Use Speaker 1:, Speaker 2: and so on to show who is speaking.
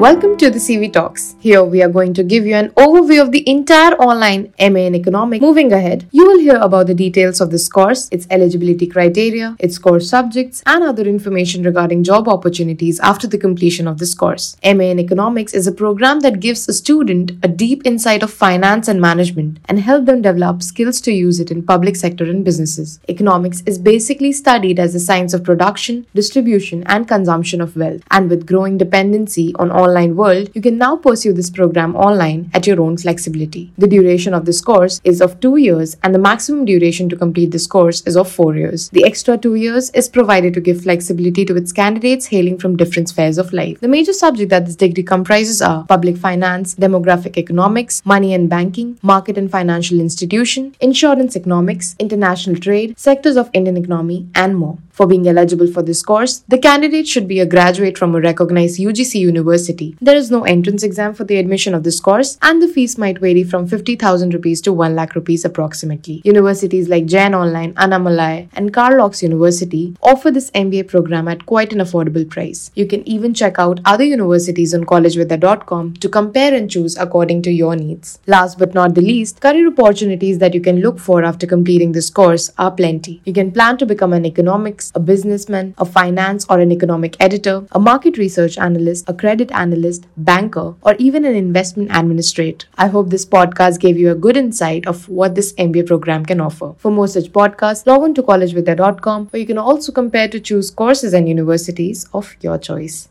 Speaker 1: Welcome to the CV Talks. Here we are going to give you an overview of the entire online MA in Economics. Moving ahead, you will hear about the details of this course, its eligibility criteria, its core subjects, and other information regarding job opportunities after the completion of this course. MA in Economics is a program that gives a student a deep insight of finance and management and help them develop skills to use it in public sector and businesses. Economics is basically studied as the science of production, distribution, and consumption of wealth. And with growing dependency on online world, you can now pursue this program online at your own flexibility. The duration of this course is of 2 years and the maximum duration to complete this course is of 4 years. The extra 2 years is provided to give flexibility to its candidates hailing from different spheres of life. The major subjects that this degree comprises are public finance, demographic economics, money and banking, market and financial institution, insurance economics, international trade, sectors of Indian economy, and more. For being eligible for this course, the candidate should be a graduate from a recognized UGC university. There is no entrance exam for the admission of this course, and the fees might vary from 50,000 rupees to 1 lakh rupees approximately. Universities like Jain Online, Annamalai, and Calorx University offer this MBA program at quite an affordable price. You can even check out other universities on collegevidya.com to compare and choose according to your needs. Last but not the least, career opportunities that you can look for after completing this course are plenty. You can plan to become an economics, a businessman, a finance or an economic editor, a market research analyst, a credit analyst, banker, or even an investment administrator. I hope this podcast gave you a good insight of what this MBA program can offer. For more such podcasts, log on to collegevidya.com where you can also compare to choose courses and universities of your choice.